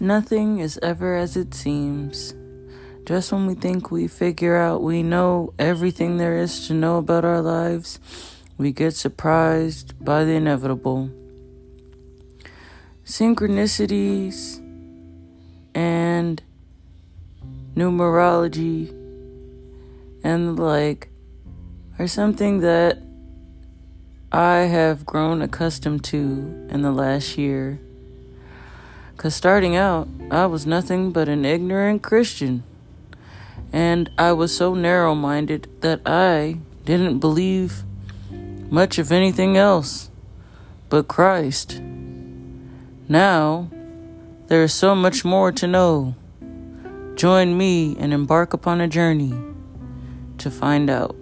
Nothing is ever as it seems. Just when we think we figure out we know everything there is to know about our lives, we get surprised by the inevitable. Synchronicities and numerology and the like are something that I have grown accustomed to in the last year. Because starting out, I was nothing but an ignorant Christian. And I was so narrow minded that I didn't believe much of anything else but Christ. Now, there is so much more to know. Join me and embark upon a journey to find out.